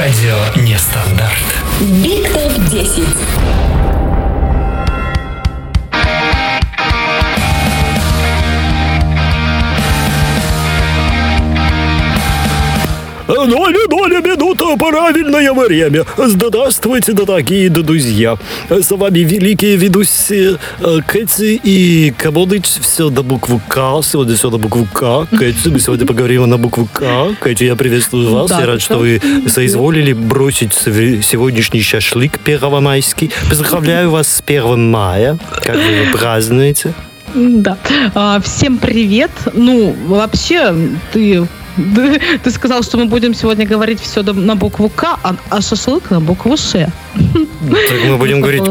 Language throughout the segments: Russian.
Радио Нестандарт. Биг Топ 10. Доля, доля, минута, правильное время. Здравствуйте, дорогие друзья. С вами великие ведущие э, Кэти и Кабодыч. Все до буквы К. Сегодня все до буквы К. Кэти, мы сегодня поговорим на букву К. Кэти, я приветствую вас. Да, я рад, что вы соизволили бросить сегодняшний шашлык первомайский. Поздравляю вас с 1 мая. Как вы его празднуете? Да. А, всем привет. Ну, вообще, ты ты сказал, что мы будем сегодня говорить все на букву К, а, а шашлык на букву Ш. Так мы будем говорить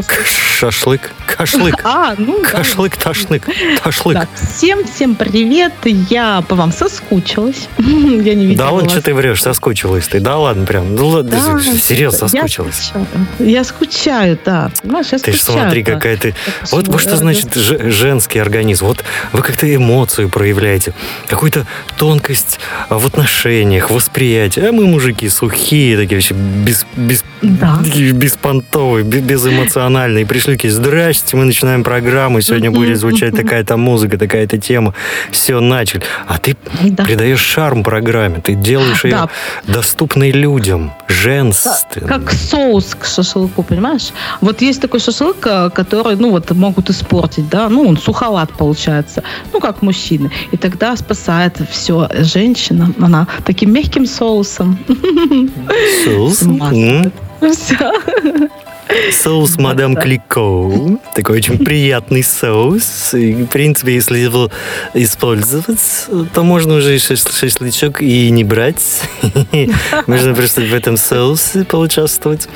шашлык. Кашлык. А, ну, да. Кашлык, ташлык, ташлык. Да. Всем, всем привет. Я по вам соскучилась. Я не видела Да ладно, что ты врешь, соскучилась ты. Да ладно, прям. Ну ладно, Да, серьезно я соскучилась. скучаю. Я скучаю, да. Понимаешь, я Ты скучаю, смотри, да. какая ты... Так Вот, вот что я- значит же- женский организм. Вот вы как-то эмоцию проявляете, какую-то тонкость в отношениях, восприятии. А мы, мужики, сухие такие вообще, без, без, Да. такие беспонтовые, бе- безэмоциональные. Пришли такие, здрасте, мы начинаем программу, сегодня будет звучать такая-то музыка, такая-то тема. Все, начали. А ты Да. придаешь шарм программе, ты делаешь ее Да. доступной людям, женственной. Как соус к шашлыку, понимаешь? Вот есть такой шашлык, э, который, ну вот, могут испортить, да, ну он суховат получается, ну как мужчины. И тогда спасает все женщина, она таким мягким соусом Соус. 嘘 Соус мадам Да. Клико. Такой очень приятный соус. И, в принципе, если его использовать, то можно уже шашлычок и не брать. Можно просто в этом соусе поучаствовать.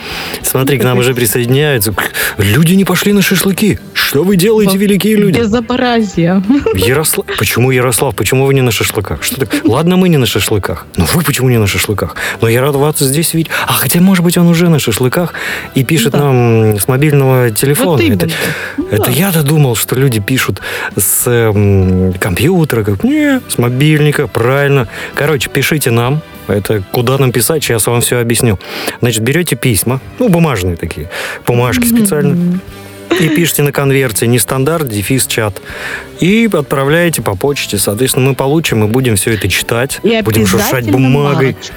Смотри, к нам уже присоединяются. Люди не пошли на шашлыки. Что вы делаете, великие люди? Безобразие. Ярослав. Почему Ярослав? Почему вы не на шашлыках? Что так? Ладно, мы не на шашлыках. Но вы почему не на шашлыках? Но я рад вас здесь видеть. А хотя, может быть, он уже на шашлыках и пишет Да. С мобильного телефона. Вот это это Да. я-то думал, что люди пишут с эм, компьютера. Как, не, с мобильника, правильно. Короче, пишите нам. Это куда нам писать, сейчас вам все объясню. Значит, берете письма, ну, бумажные такие, бумажки специально, и пишите на конверте не стандарт, дефис чат. И отправляете по почте. Соответственно, мы получим и будем все это читать. И будем шуршать бумагой. марочку.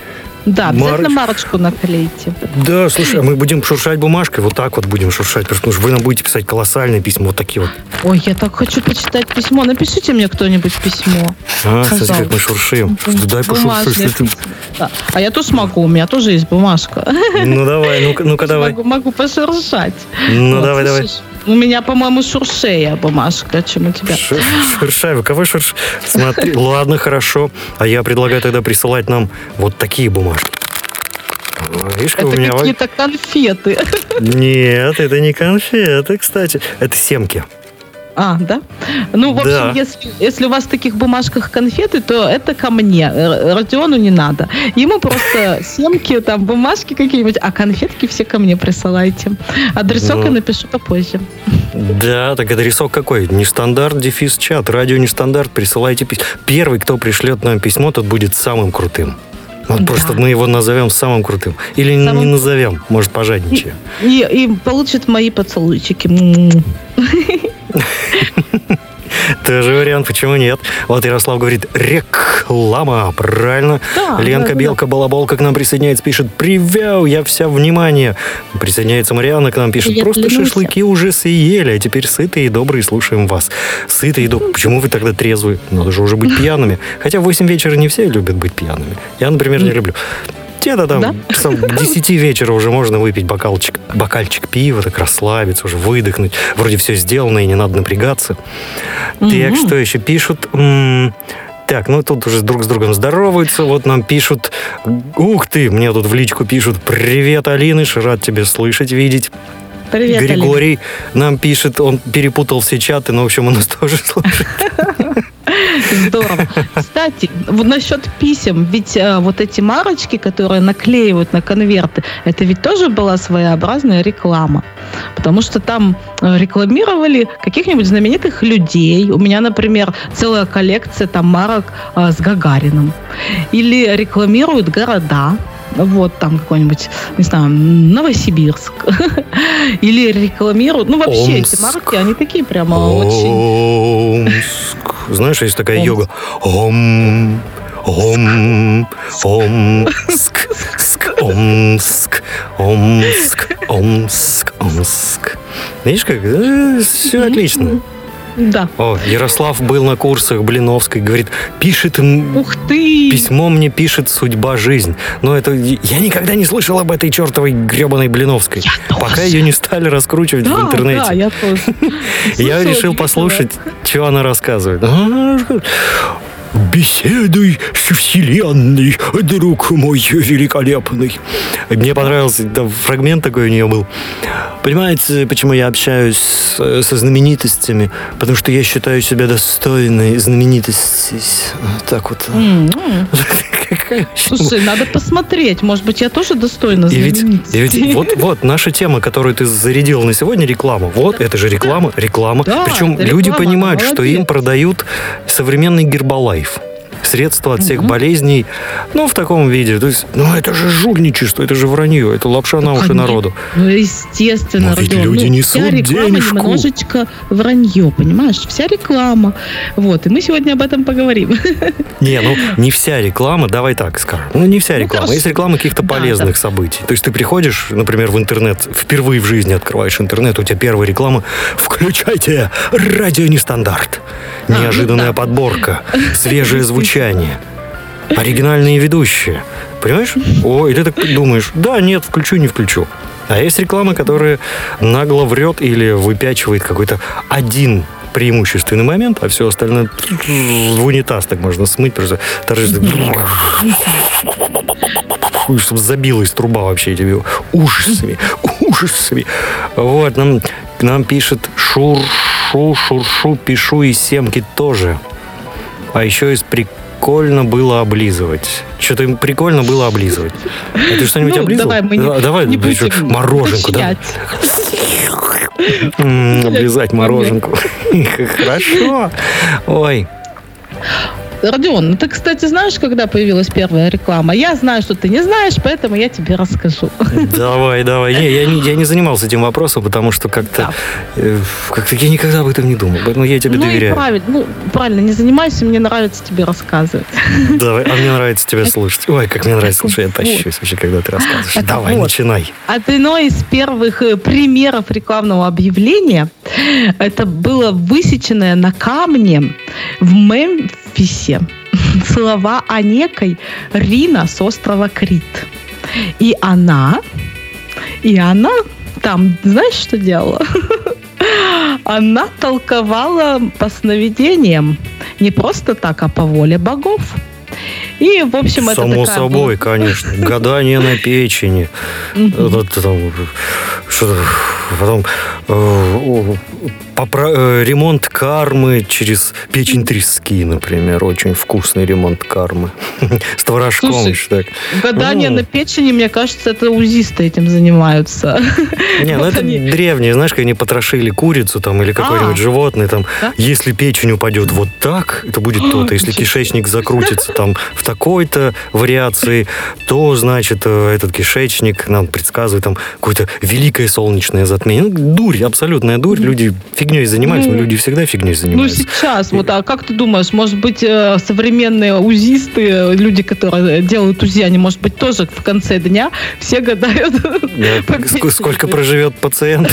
Да, обязательно Марочку. наклейте. Да, слушай, а мы будем шуршать бумажкой, вот так вот будем шуршать, потому что вы нам будете писать колоссальные письма, вот такие вот. Ой, я так хочу почитать письмо. Напишите мне кто-нибудь письмо. А, смотри, как мы шуршим. Дай. Да. А я тоже могу, у меня тоже есть бумажка. Ну давай, ну-ка, ну-ка давай. Могу, могу пошуршать. Ну Вот, давай, давай. У меня, по-моему, шуршея бумажка, чем у тебя. Ш- Шуршай, вы кого шурш? Смотри, ладно, хорошо. А я предлагаю тогда присылать нам вот такие бумажки. Видишь, как у Это меня... какие-то конфеты. Нет, это не конфеты, кстати. Это семки. А, да? Ну, в общем, Да. если, если у вас в таких бумажках конфеты, то это ко мне. Родиону не надо. Ему просто семки, там, бумажки какие-нибудь, а конфетки все ко мне присылайте. Адресок Ну. я напишу попозже. Да, так это рисок какой? Нестандарт, дефис, чат. Радио нестандарт, присылайте письмо. Первый, кто пришлет нам письмо, тот будет самым крутым. Вот Да. просто мы его назовем самым крутым. Или не Самым- назовем, может, пожадничаем. И, и получит мои поцелуйчики. Тоже вариант, почему нет? Вот Ярослав говорит, реклама, правильно? Да, Ленка да, да, Белка Балаболка к нам присоединяется, пишет, привет, я вся внимание. Присоединяется Мариана к нам, пишет, Привет, просто Ленуся. шашлыки уже съели, а теперь сытые и добрые слушаем вас. Сытые и добрые. Почему вы тогда трезвые? Надо же уже быть пьяными. Хотя в 8 вечера не все любят быть пьяными. Я, например, не люблю. Где-то там Да? сам- к 10 вечера уже можно выпить бокалчик, бокальчик пива, так расслабиться, уже выдохнуть. Вроде все сделано, и не надо напрягаться. Так, Мгм. что еще пишут? Так, ну тут уже друг с другом здороваются. Вот нам пишут, ух ты, мне тут в личку пишут, привет, Алиныш, рад тебя слышать, видеть. Привет, Алина. Григорий нам пишет, он перепутал все чаты, но, в общем, он нас тоже слушает. Здорово. Кстати, вот насчет писем, ведь э, вот эти марочки, которые наклеивают на конверты, это ведь тоже была своеобразная реклама. Потому что там э, рекламировали каких-нибудь знаменитых людей. У меня, например, целая коллекция там марок э, с Гагарином. Или рекламируют города. Вот там какой-нибудь, не знаю, Новосибирск, или рекламируют, ну вообще эти Омск. марки, они такие прямо очень... Омск. Знаешь, есть такая йога. Ом, ом, омск, ск, омск, омск, омск, омск. Видишь, как? Все отлично. Да. О, Ярослав был на курсах Блиновской, говорит, пишет Ух ты! Письмо мне пишет судьба жизнь. Но это я никогда не слышал об этой чертовой гребаной Блиновской. Я тоже. Пока ее не стали раскручивать Да, в интернете. да, я тоже. Я решил послушать, что она рассказывает. Беседуй с Вселенной, друг мой великолепный. Мне понравился да, фрагмент такой у нее был. Понимаете, почему я общаюсь с- со знаменитостями? Потому что я считаю себя достойной знаменитости. Так вот. М. Какая Слушай, надо посмотреть. Может быть, я тоже достойна и ведь, и ведь вот, вот наша тема, которую ты зарядил на сегодня, реклама. Вот, это же реклама, реклама. Да, Причем люди реклама, понимают, что молодец. им продают современный гербалайф. Средства от всех болезней, ну, в таком виде. То есть, ну, это же жульничество, это же вранье, это лапша на уши Конечно. народу. Ну, естественно, Но ведь Родион. люди ну, несут вся реклама денежку. немножечко вранье, понимаешь? Вся реклама. Вот, и мы сегодня об этом поговорим. Не, ну, не вся реклама, давай так скажем. Ну, не вся Ну, реклама. хорошо. Есть реклама каких-то Да, полезных да. событий. То есть ты приходишь, например, в интернет, впервые в жизни открываешь интернет, у тебя первая реклама «Включайте радио нестандарт». А, ну Неожиданная да. подборка, свежее звучание, оригинальные ведущие. Понимаешь? О, и ты так думаешь, да, нет, включу, не включу. А есть реклама, которая нагло врет или выпячивает какой-то один преимущественный момент, а все остальное в унитаз так можно смыть, просто торжественно. чтобы забилась труба вообще этими ужасами, ужасами. Вот, нам, нам пишет шуршу, шуршу, пишу и семки тоже. А еще из прикольно было облизывать. Что-то им прикольно было облизывать. А ты что-нибудь Ну, облизывал? давай мы не- Да, давай, не ты что, будем мороженку, да? уточнять. М, Облизать мороженку. Хорошо. Ой, Родион, ну ты, кстати, знаешь, когда появилась первая реклама? Я знаю, что ты не знаешь, поэтому я тебе расскажу. давай, давай. Не, я, не, я не занимался этим вопросом, потому что как-то, Да. э, как-то я никогда об этом не думал. Поэтому я тебе ну и доверяю. правильно, ну, правильно, не занимайся, мне нравится тебе рассказывать. Давай, а мне нравится тебя слушать. Ой, как мне нравится слушать. Я тащусь вообще, когда ты рассказываешь. Так Давай, вот. начинай. Одно из первых э, примеров рекламного объявления это было высеченное на камне в Мемфисе слова о некой Рина с острова Крит. И она, и она там, знаешь, что делала? Она толковала по сновидениям. Не просто так, а по воле богов. И, в общем, это Само такая собой, конечно. Гадание на печени. Мгм. Потом э, попра- э, ремонт кармы через печень трески, например. Очень вкусный ремонт кармы. С творожком Слушай. Гадание Ну. на печени, мне кажется, это узисты этим занимаются. Не, ну это древние, знаешь, как они потрошили курицу там или какое-нибудь А. животное там. Если печень упадет вот так, это будет то-то. Если кишечник закрутится там в такой-то вариации, то, значит, э, этот кишечник нам предсказывает там какое-то великое солнечное затмение. Ну, дурь, абсолютная дурь. Люди фигней занимаются, но Ну, люди всегда фигней Ну, занимаются. сейчас, вот, а как ты думаешь, может быть, э, современные узисты, люди, которые делают УЗИ, они, может быть, тоже в конце дня все гадают? Да? Сколько проживет пациент?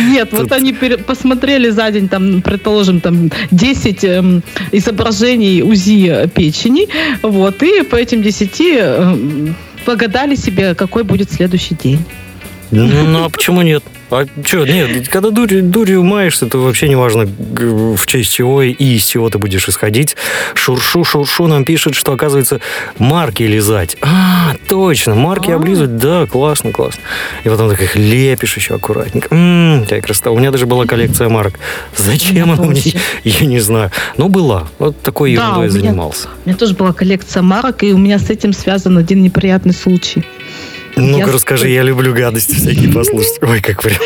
Нет, вот они посмотрели за день, там, предположим, там 10 эм, изображений УЗИ печени, вот, и по этим 10 эм, погадали себе, какой будет следующий день. Ну, ну, а почему нет? А что, нет, когда дурью, дурью маешься, то вообще не важно, в честь чего и из чего ты будешь исходить. Шуршу, шуршу нам пишет, что, оказывается, марки лизать. А, точно, марки А. облизывать, да, классно, классно. И потом так их лепишь еще аккуратненько. Ммм, какая красота. У меня даже была коллекция марок. Зачем она мне? Я не знаю. Но была. Вот такой Да, ерундой у меня- занимался. У меня тоже была коллекция марок, и у меня с этим связан один неприятный случай. Ну-ка, Я расскажи, я люблю гадости всякие послушать. Ой, как прям.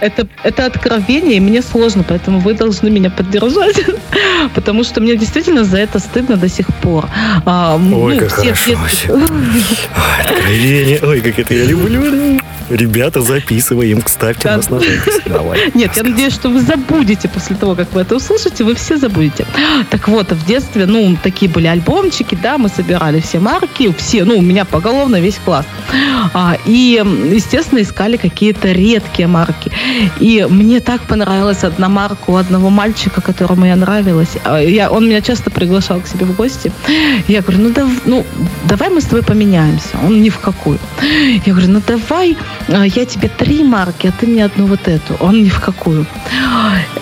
Это, это откровение, и мне сложно, поэтому вы должны меня поддержать, потому что мне действительно за это стыдно до сих пор. А, Ой, ну, как хорошо вообще. Откровение. Ой, как это я люблю. Ребята, записываем, ставьте Да. нас на запись. Давай. Нет, я надеюсь, что вы забудете после того, как вы это услышите, вы все забудете. Так вот, в детстве, ну, такие были альбомчики, да, мы собирали все марки, все, ну, у меня поголовно весь класс. А, и, естественно, искали какие-то редкие марки. И мне так понравилась одна марка у одного мальчика, которому я нравилась. А, Я, он меня часто приглашал к себе в гости. Я говорю, ну, дав- ну, давай мы с тобой поменяемся. Он ни в какую. Я говорю, ну давай а, я тебе три марки, а ты мне одну вот эту. Он ни в какую.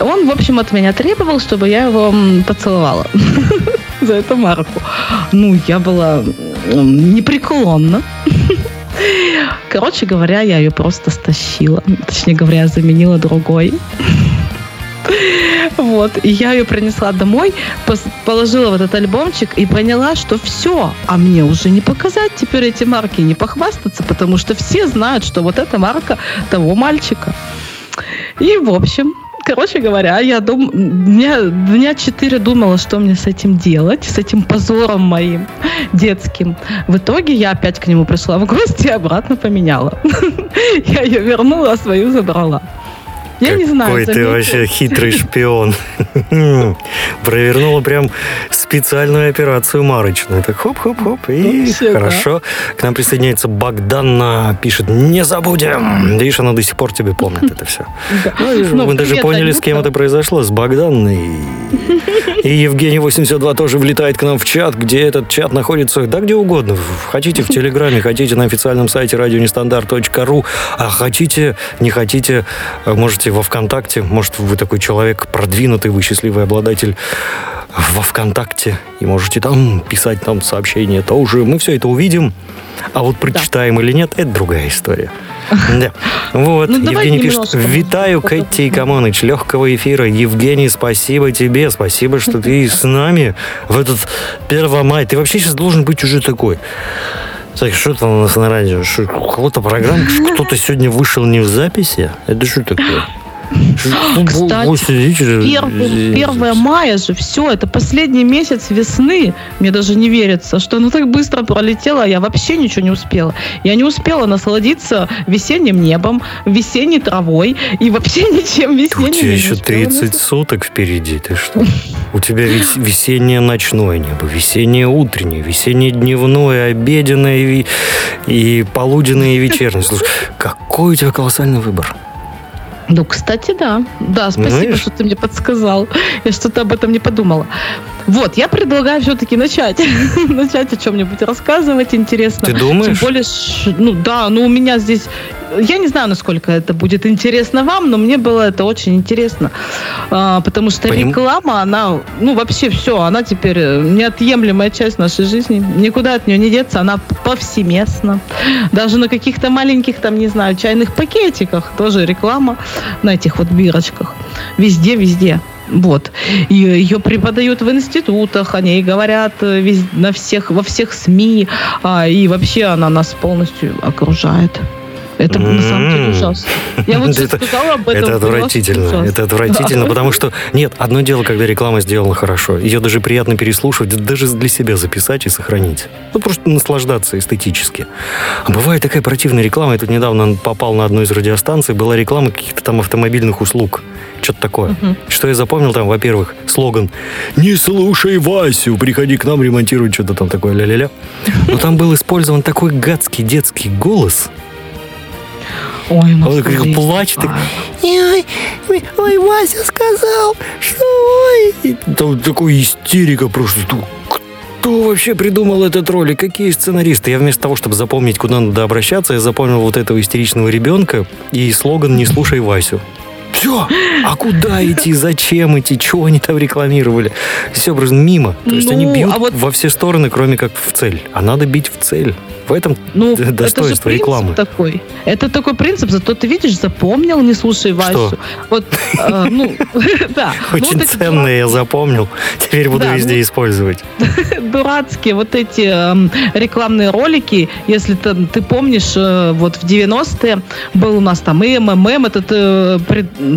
Он, в общем, от меня требовал, чтобы я его поцеловала за эту марку. Ну, я была непреклонна. Короче говоря, я ее просто стащила. Точнее говоря, заменила другой. Вот, и я ее принесла домой, положила в этот альбомчик и поняла, что все, а мне уже не показать теперь эти марки, не похвастаться, потому что все знают, что вот эта марка того мальчика. И, в общем, короче говоря, я дум... дня, дня четыре думала, что мне с этим делать, с этим позором моим детским. В итоге я опять к нему пришла в гости и обратно поменяла. Я ее вернула, а свою забрала. Я не знаю, Какой ты вообще хитрый шпион. Провернула прям специальную операцию марочную. Так хоп-хоп-хоп, и да. хорошо. К нам присоединяется Богдана, пишет, не забудем. Видишь, она до сих пор тебе помнит это все. Да. Ну, мы даже поняли, с кем это произошло, с Богданой. И Евгений 82 тоже влетает к нам в чат, где этот чат находится, да где угодно. Хотите в Телеграме, хотите на официальном сайте радионестандарт.ру, а хотите, не хотите, э, можете во ВКонтакте, может, вы такой человек продвинутый, вы счастливый обладатель во ВКонтакте, и можете там писать нам сообщения тоже. Мы все это увидим, а вот прочитаем или нет, это другая история. Да. Вот, Ну, Евгений пишет, витаю, Кэти Икамоныч, легкого эфира. Евгений, спасибо тебе, спасибо, что ты с нами в этот 1 мая. Ты вообще сейчас должен быть уже такой. Так, что там у нас на радио? Что, у кого-то программа, кто-то сегодня вышел не в записи? Это что такое? Что, Кстати, вы сидите, Первый, 1 мая же, все, это последний месяц весны. Мне даже не верится, что оно так быстро пролетело, а я вообще ничего не успела. Я не успела насладиться весенним небом, весенней травой и вообще ничем У весенним. тебя я не еще успела 30 суток впереди, ты что? У тебя вес- весеннее ночное небо, весеннее утреннее, весеннее дневное, обеденное и, и полуденное и вечернее. Слушай, какой у тебя колоссальный выбор. Ну, кстати, да. Да, спасибо, Знаешь? что ты мне подсказал. Я что-то об этом не подумала. Вот, я предлагаю все-таки начать. начать о чем-нибудь рассказывать интересно. Ты думаешь? Тем более, ну да, ну у меня здесь... Я не знаю, насколько это будет интересно вам, но мне было это очень интересно. А, потому что Поним- реклама, она, ну вообще все, она теперь э, неотъемлемая часть нашей жизни. Никуда от нее не деться, она повсеместна. Даже на каких-то маленьких, там, не знаю, чайных пакетиках тоже реклама на этих вот бирочках. Везде, везде. Вот. И ее преподают в институтах, о ней говорят э, вез- на всех, во всех СМИ, а, и вообще она нас полностью окружает. Это на самом деле ужасно. Я вот Это- сказала об этом. Это отвратительно. ужасно. Это отвратительно, потому что нет, одно дело, когда реклама сделана хорошо. Ее даже приятно переслушивать, даже для себя записать и сохранить. Ну, просто наслаждаться эстетически. А бывает такая противная реклама. Я тут недавно попал на одну из радиостанций, была реклама каких-то там автомобильных услуг. Что-то такое. Мгм. Что я запомнил там, во-первых, слоган «Не слушай Васю, приходи к нам ремонтировать что-то там такое ля-ля-ля». Но там был использован такой гадский детский голос, Ой, ну, он как плачет, так. Ой, ой, Вася сказал, что ой. Там такой истерика просто. Кто вообще придумал этот ролик? Какие сценаристы? Я вместо того, чтобы запомнить, куда надо обращаться, я запомнил вот этого истеричного ребенка и слоган «Не слушай Васю». Все. А куда идти? Зачем идти? Чего они там рекламировали? Все просто мимо. То есть они Ну, бьют а вот- во все стороны, кроме как в цель. А надо бить в цель. В этом Ну, это достоинство принцип рекламы. такой. Это такой принцип, зато ты видишь, запомнил, не слушай Васю. Вот, э, ну, да. Ну, Очень ценное я запомнил. Теперь буду везде ну- использовать. дурацкие вот эти эм, рекламные ролики, если ты, помнишь, э, вот в 90-е был у нас там МММ, этот, э,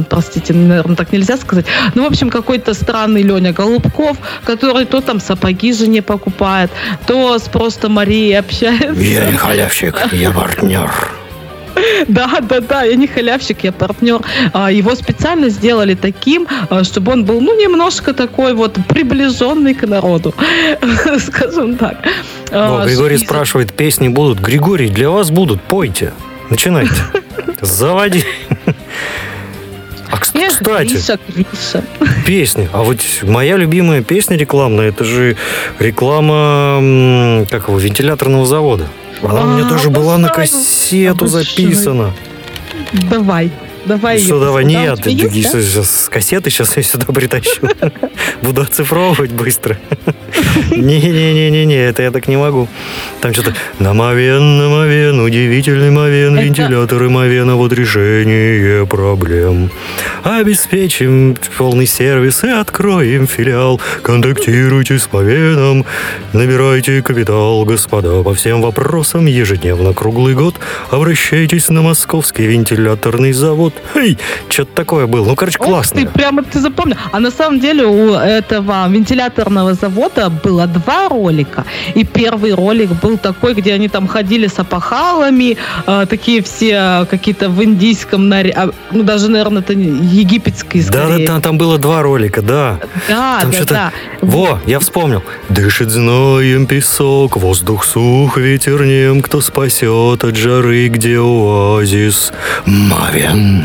простите, наверное, так нельзя сказать, ну, в общем, какой-то странный Леня Голубков, который то там сапоги жене покупает, то с просто Марией общается. Я не халявщик, я партнер. Да, да, да, я не халявщик, я партнер. А, Его специально сделали таким, а, чтобы он был, ну, немножко такой вот приближенный к народу, скажем так. А, Во, Григорий и- спрашивает, песни будут? Григорий, для вас будут, пойте. Начинайте. Заводи. А кстати, Гриша, Гриша. песни. А вот моя любимая песня рекламная, это же реклама, как его, вентиляторного завода. Она у меня А, даже была на кассету записана. Давай, давай. Что, давай, нет, тебя есть, да? сейчас с кассеты сейчас я сюда притащу. Буду оцифровывать быстро. Не-не-не-не-не, это я так не могу. Там что-то на Мавен, на Мавен, удивительный Мавен, Это- вентиляторы Мавена, вот решение проблем. Обеспечим полный сервис и откроем филиал. Контактируйте с Мавеном, набирайте капитал, господа, по всем вопросам ежедневно, круглый год. Обращайтесь на московский вентиляторный завод. Эй, что-то такое было. Ну, короче, классно. ты, прямо ты запомнил. А на самом деле у этого вентиляторного завода было два ролика. И первый ролик был такой, где они там ходили с опахалами, э, такие все э, какие-то в индийском, наре- а, ну даже, наверное, это египетский Да, да, скорее. там, там было два ролика, да. Да, Там да, что-то- да. Во, я вспомнил. Дышит зноем песок, воздух сух, ветер нем, кто спасет от жары, где оазис. Мавен.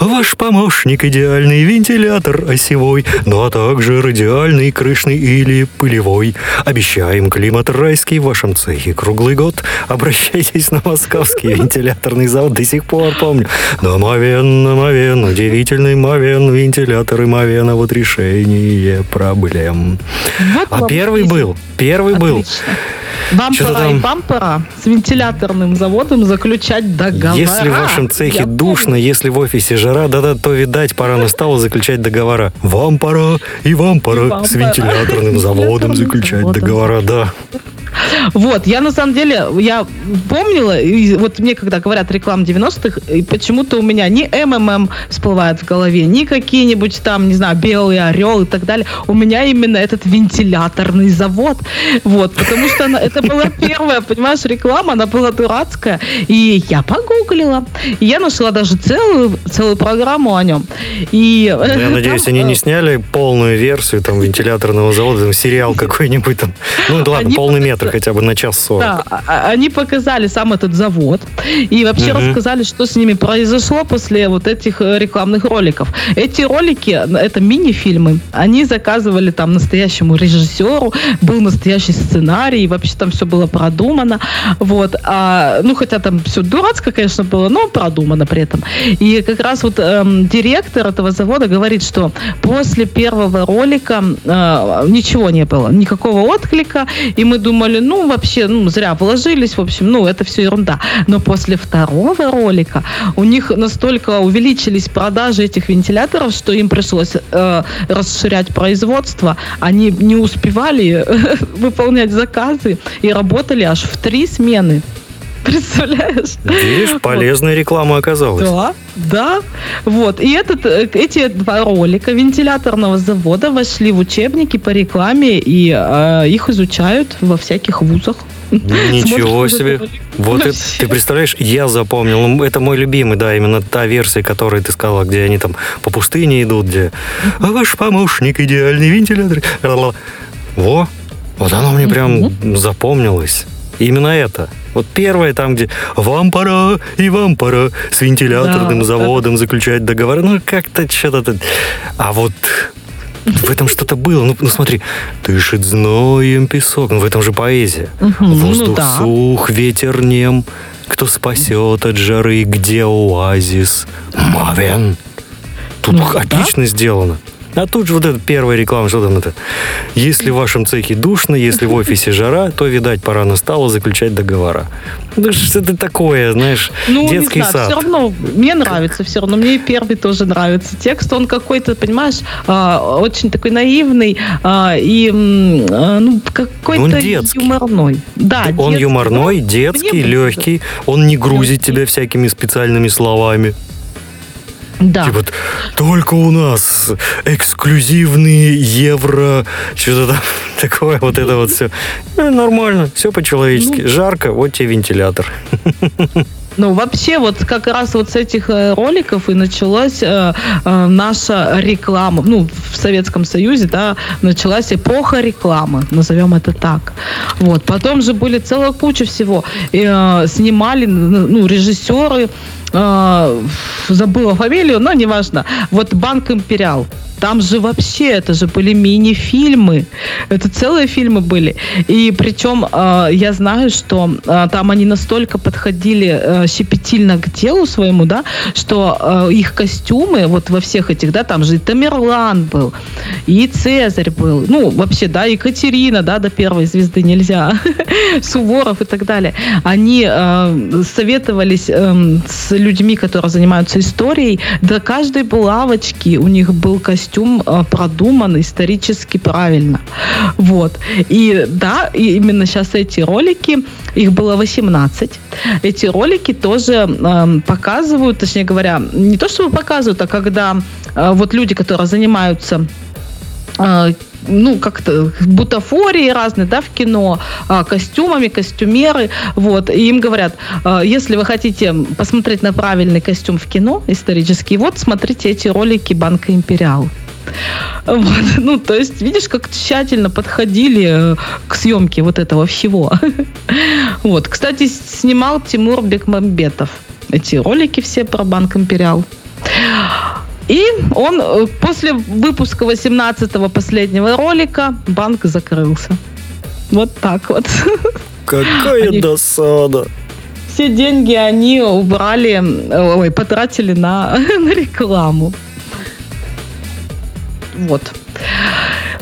Ваш помощник идеальный вентилятор осевой, ну а также радиальный, крышный или пылевой. Обещаем климат райский в вашем цехе круглый год. Обращайтесь на московский вентиляторный завод, до сих пор помню. На Мавен, Мавен, удивительный Мавен, вентиляторы Мавена, вот решение проблем. Вот А первый был, первый был. Отлично. Вам Пора там- и вам пора с вентиляторным заводом заключать договора. Если в вашем цехе Я душно, если в офисе жара, да-да, то, видать, пора настало заключать договора. Вам пора, и вам пора вам с вентиляторным заводом заключать договора, да. Вот, я на самом деле, я помнила, и вот мне когда говорят реклам 90-х, и почему-то у меня ни МММ всплывает в голове, ни какие-нибудь там, не знаю, Белый Орел и так далее. У меня именно этот вентиляторный завод. Вот, потому что она, это была первая, понимаешь, реклама, она была дурацкая. И я погуглила. И я нашла даже целую, целую программу о нем. И, Ну, Я надеюсь, они не сняли полную версию там вентиляторного завода, там сериал какой-нибудь там. Ну да ладно, Они полный показали- метр хотя бы на час сорок. Да, а- а- они показали сам этот завод и вообще Мгм. рассказали, что с ними произошло после вот этих э, рекламных роликов. Эти ролики, это мини-фильмы, они заказывали там настоящему режиссеру, был настоящий сценарий, вообще там все было продумано. Вот. А, ну, хотя там все дурацко, конечно, было, но продумано при этом. И как раз вот эм, директор этого завода говорит, что после первого ролика э, ничего не было, никакого отклика, и мы думали, ну, вообще, ну, зря вложились, в общем, ну, это все ерунда. Но после второго ролика у них настолько увеличились продажи этих вентиляторов, что им пришлось э, расширять производство. Они не успевали выполнять заказы и работали аж в три смены. Представляешь? Видишь, полезная реклама оказалась. Да, да. Вот. И этот, э, эти два ролика вентиляторного завода вошли в учебники по рекламе, и э, их изучают во всяких вузах. Ничего себе. вот это ты представляешь, я запомнил. Ну, Это мой любимый, да, именно та версия, которую ты сказала, где они там по пустыне идут, где «А ваш помощник идеальный вентилятор. Во, вот оно мне прям запомнилось. Именно это. Вот первое там, где вам пора, и вам пора с вентиляторным Да, заводом заключать договор. Ну, как-то что-то... А вот в этом что-то было. Ну, ну, смотри, дышит зноем песок. Ну, в этом же поэзия. Ну Воздух да. сух, ветер нем. Кто спасет от жары, где оазис? Мавен. Тут Ну, да. отлично сделано. А тут же вот эта первая реклама, что там это? Если в вашем цехе душно, если в офисе жара, то, видать, пора настало заключать договора. Ну, что это такое, знаешь, Ну, детский не знаю, сад. все равно мне нравится, все равно мне и первый тоже нравится. Текст, он какой-то, понимаешь, а, очень такой наивный а, и а, ну, какой-то детский. юморной. Да, Он детский. юморной, Ну, детский, легкий. Он не грузит тебя всякими специальными словами. Да. Типа, только у нас эксклюзивные евро, что-то там такое, вот это вот все. нормально, все по-человечески. Ну. Жарко, вот тебе вентилятор. Ну, вообще, вот как раз вот с этих э, роликов и началась э, э, наша реклама. Ну, в Советском Союзе, да, началась эпоха рекламы, назовем это так. Вот. Потом же были целая куча всего. И, э, снимали, ну, режиссеры, э, забыла фамилию, но неважно. Вот Банк Империал. Там же вообще, это же были мини-фильмы. Это целые фильмы были. И причем э, я знаю, что э, там они настолько подходили э, щепетильно к телу своему, да, что э, их костюмы, вот во всех этих, да, там же и Тамерлан был, и Цезарь был, ну, вообще, да, Екатерина, да, до первой звезды нельзя, Суворов и так далее. Они э, советовались э, с людьми, которые занимаются историей. До каждой булавочки у них был костюм э, продуман исторически правильно. Вот. И да, именно сейчас эти ролики, их было 18. Эти ролики тоже э, показывают, точнее говоря, не то чтобы показывают, а когда э, вот люди, которые занимаются э, ну, как-то бутафории разные, да, в кино, костюмами, костюмеры, вот, и им говорят, если вы хотите посмотреть на правильный костюм в кино исторический, вот, смотрите эти ролики Банка Империал. Вот. Ну, то есть, видишь, как тщательно подходили э, к съемке вот этого всего. Вот. Кстати, снимал Тимур Бекмамбетов эти ролики все про Банк Империал. И он э, после выпуска 18-го последнего ролика банк закрылся. Вот так вот. Какая Они- досада. Все деньги они убрали, э, ой, потратили на, на рекламу. Вот.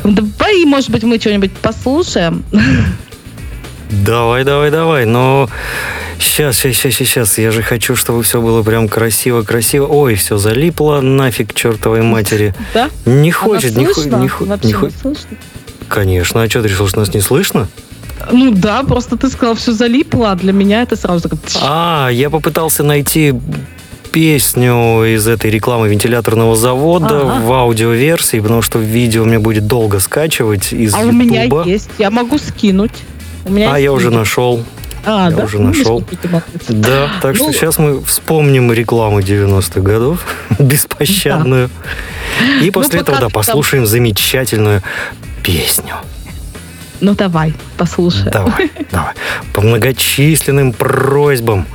Давай, может быть, мы что-нибудь послушаем. Давай, давай, давай. Но сейчас, сейчас, сейчас, сейчас. Я же хочу, чтобы все было прям красиво, красиво. Ой, все залипло, нафиг чертовой матери. Да? Не хочет, не, хо- слышно? не, хо- Вообще не хочет. Конечно, а что ты решил, что нас не слышно? Ну да, просто ты сказал, все залипло, а для меня это сразу так... А, я попытался найти песню из этой рекламы вентиляторного завода Ага. в аудиоверсии, потому что видео мне будет долго скачивать из А у меня есть, я могу скинуть. У меня А я уже видео. нашел. А, я да? уже Ну, нашел. Да, так что Ну- сейчас мы вспомним рекламу 90-х годов, беспощадную. И после Ну, этого, да, ты там- послушаем замечательную песню. Ну давай, послушай. Давай, давай. По многочисленным просьбам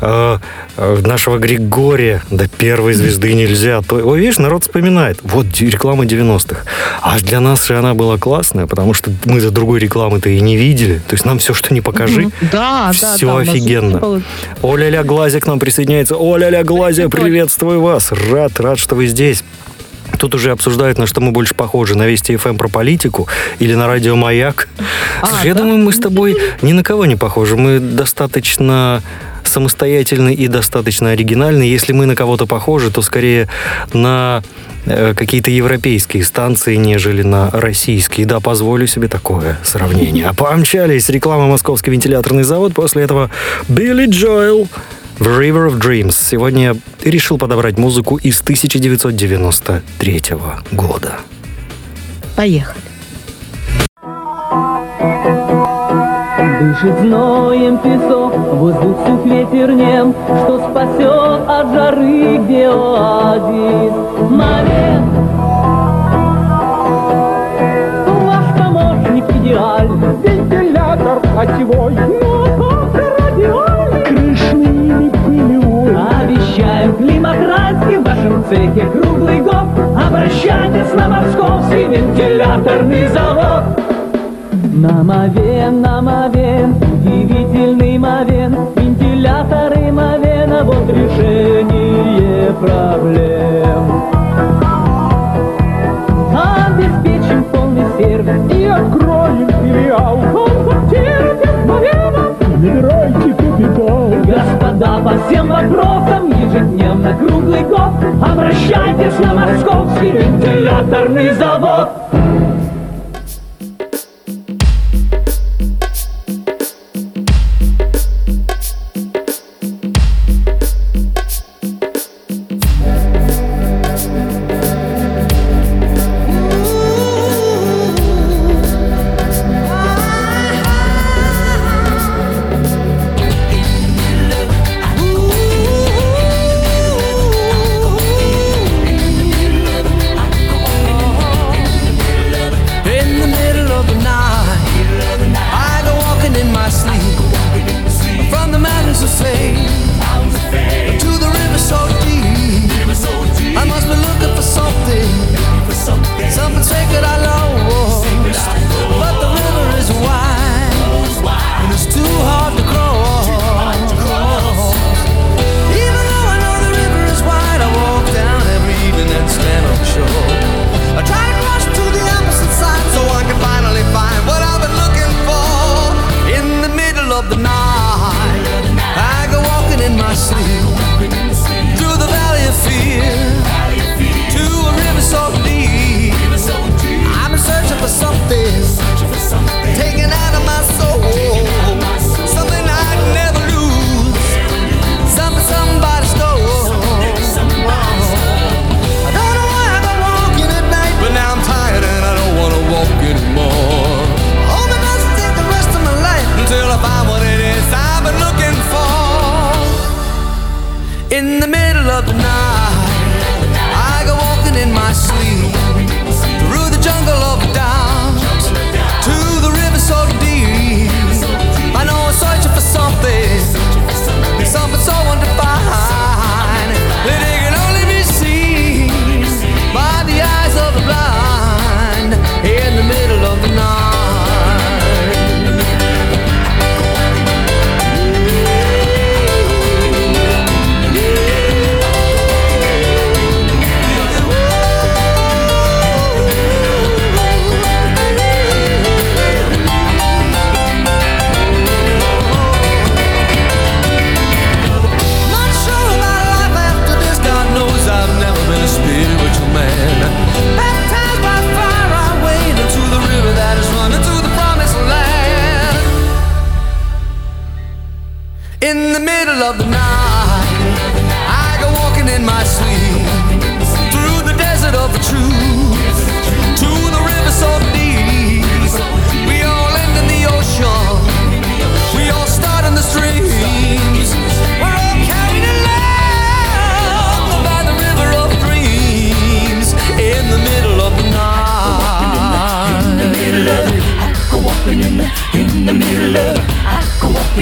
э, э, нашего Григория до первой звезды нельзя. То, ой, видишь, народ вспоминает. Вот реклама 90-х. А для нас же она была классная, потому что мы за другой рекламы-то и не видели. То есть нам все, что не покажи. Да, да, Всё да. нас офигенно. было- Оля-ля Глазя к нам присоединяется. Оля-ля Прикольно. приветствую вас. Рад, рад, что вы здесь. Тут уже обсуждают, на что мы больше похожи, на Вести ФМ про политику или на радио Маяк. А, Слушай, я да? думаю, мы с тобой ни на кого не похожи. Мы достаточно самостоятельны и достаточно оригинальны. Если мы на кого-то похожи, то скорее на э, какие-то европейские станции, нежели на российские. Да, позволю себе такое сравнение. А помчались реклама «Московский вентиляторный завод». После этого Билли Джоэл в River of Dreams. Сегодня я решил подобрать музыку из 1993 года. Поехали. Дышит зноем песок, воздух сух ветер нем, Что спасет от жары, где оазис. Момент, ваш помощник идеальный, Вентилятор осевой, но цехе круглый год. Обращайтесь на московский вентиляторный завод. На Мовен, на Мовен, удивительный Мовен, вентиляторы Мовена, вот решение проблем. и откроем филиал. Набирайте капитал. Господа, по всем вопросам ежедневно круглый год Обращайтесь на Московский вентиляторный завод